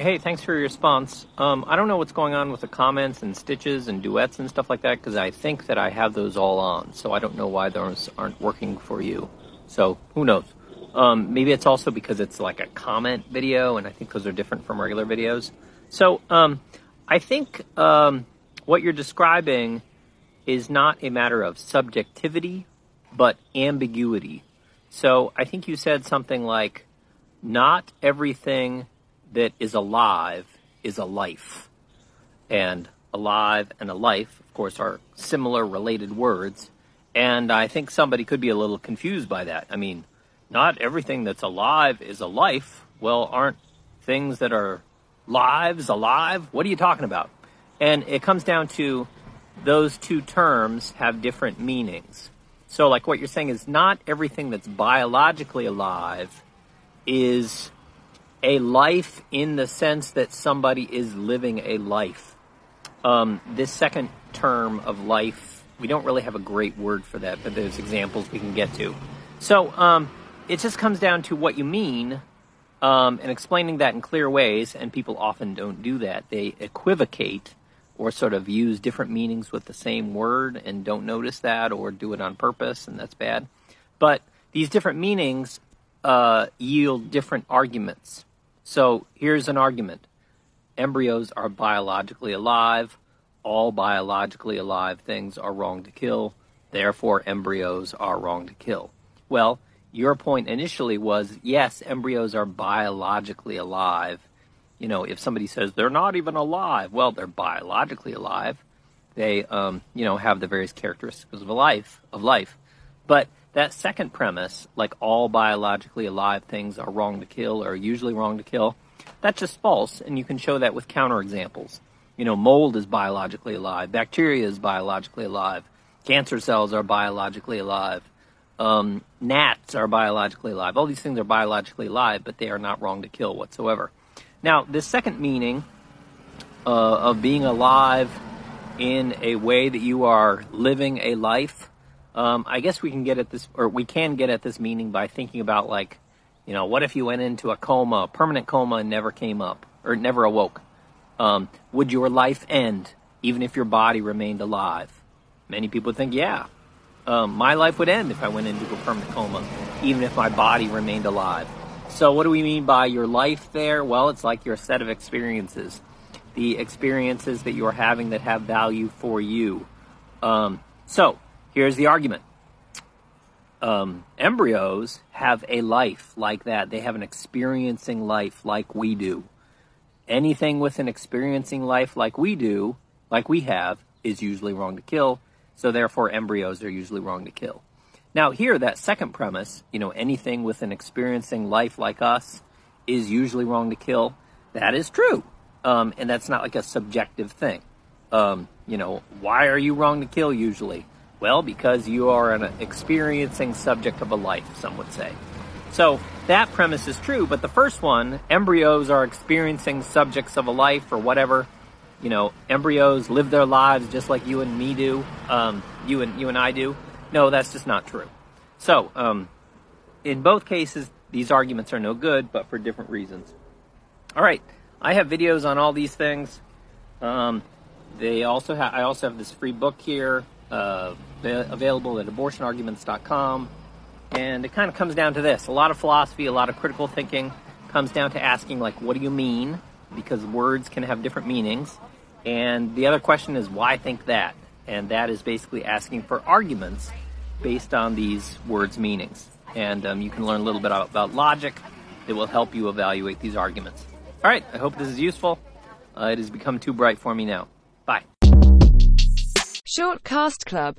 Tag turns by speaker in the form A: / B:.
A: Hey, thanks for your response. Um, I don't know what's going on with the comments and stitches and duets and stuff like that because I think that I have those all on. So I don't know why those aren't working for you. So who knows? Um, maybe it's also because it's like a comment video, and I think those are different from regular videos. So um, I think um, what you're describing is not a matter of subjectivity, but ambiguity. So I think you said something like, not everything that is alive is a life. And alive and a life, of course, are similar related words. And I think somebody could be a little confused by that. I mean, not everything that's alive is a life. Well, aren't things that are lives alive? What are you talking about? And it comes down to those two terms have different meanings. So, like what you're saying is not everything that's biologically alive is a life in the sense that somebody is living a life. Um, this second term of life, we don't really have a great word for that, but there's examples we can get to. So um, it just comes down to what you mean um, and explaining that in clear ways, and people often don't do that. They equivocate or sort of use different meanings with the same word and don't notice that or do it on purpose, and that's bad. But these different meanings uh, yield different arguments. So here's an argument embryos are biologically alive. All biologically alive things are wrong to kill. Therefore, embryos are wrong to kill. Well, your point initially was yes, embryos are biologically alive. You know, if somebody says they're not even alive, well, they're biologically alive. They, um, you know, have the various characteristics of life. Of life, but that second premise, like all biologically alive things are wrong to kill or usually wrong to kill, that's just false, and you can show that with counterexamples. You know, mold is biologically alive, bacteria is biologically alive, cancer cells are biologically alive, um, gnats are biologically alive. All these things are biologically alive, but they are not wrong to kill whatsoever. Now, the second meaning uh, of being alive in a way that you are living a life um, I guess we can get at this, or we can get at this meaning by thinking about like, you know, what if you went into a coma, a permanent coma, and never came up or never awoke? Um, would your life end even if your body remained alive? Many people think, yeah, um, my life would end if I went into a permanent coma, even if my body remained alive. So, what do we mean by your life there? Well, it's like your set of experiences, the experiences that you're having that have value for you. Um, so, Here's the argument um, embryos have a life like that, they have an experiencing life like we do. Anything with an experiencing life like we do, like we have, is usually wrong to kill. So therefore, embryos are usually wrong to kill. Now, here, that second premise, you know, anything with an experiencing life like us is usually wrong to kill. That is true. Um, and that's not like a subjective thing. Um, you know, why are you wrong to kill usually? Well, because you are an experiencing subject of a life, some would say. So that premise is true, but the first one, embryos are experiencing subjects of a life or whatever. You know, embryos live their lives just like you and me do, um, you and you and I do. No, that's just not true. So, um, in both cases, these arguments are no good, but for different reasons. All right, I have videos on all these things. Um, they also have. I also have this free book here uh, available at abortionarguments.com. And it kind of comes down to this a lot of philosophy, a lot of critical thinking comes down to asking, like, what do you mean? Because words can have different meanings. And the other question is, why think that? And that is basically asking for arguments based on these words' meanings. And um, you can learn a little bit about logic that will help you evaluate these arguments. All right, I hope this is useful. Uh, it has become too bright for me now. Bye.
B: Shortcast Club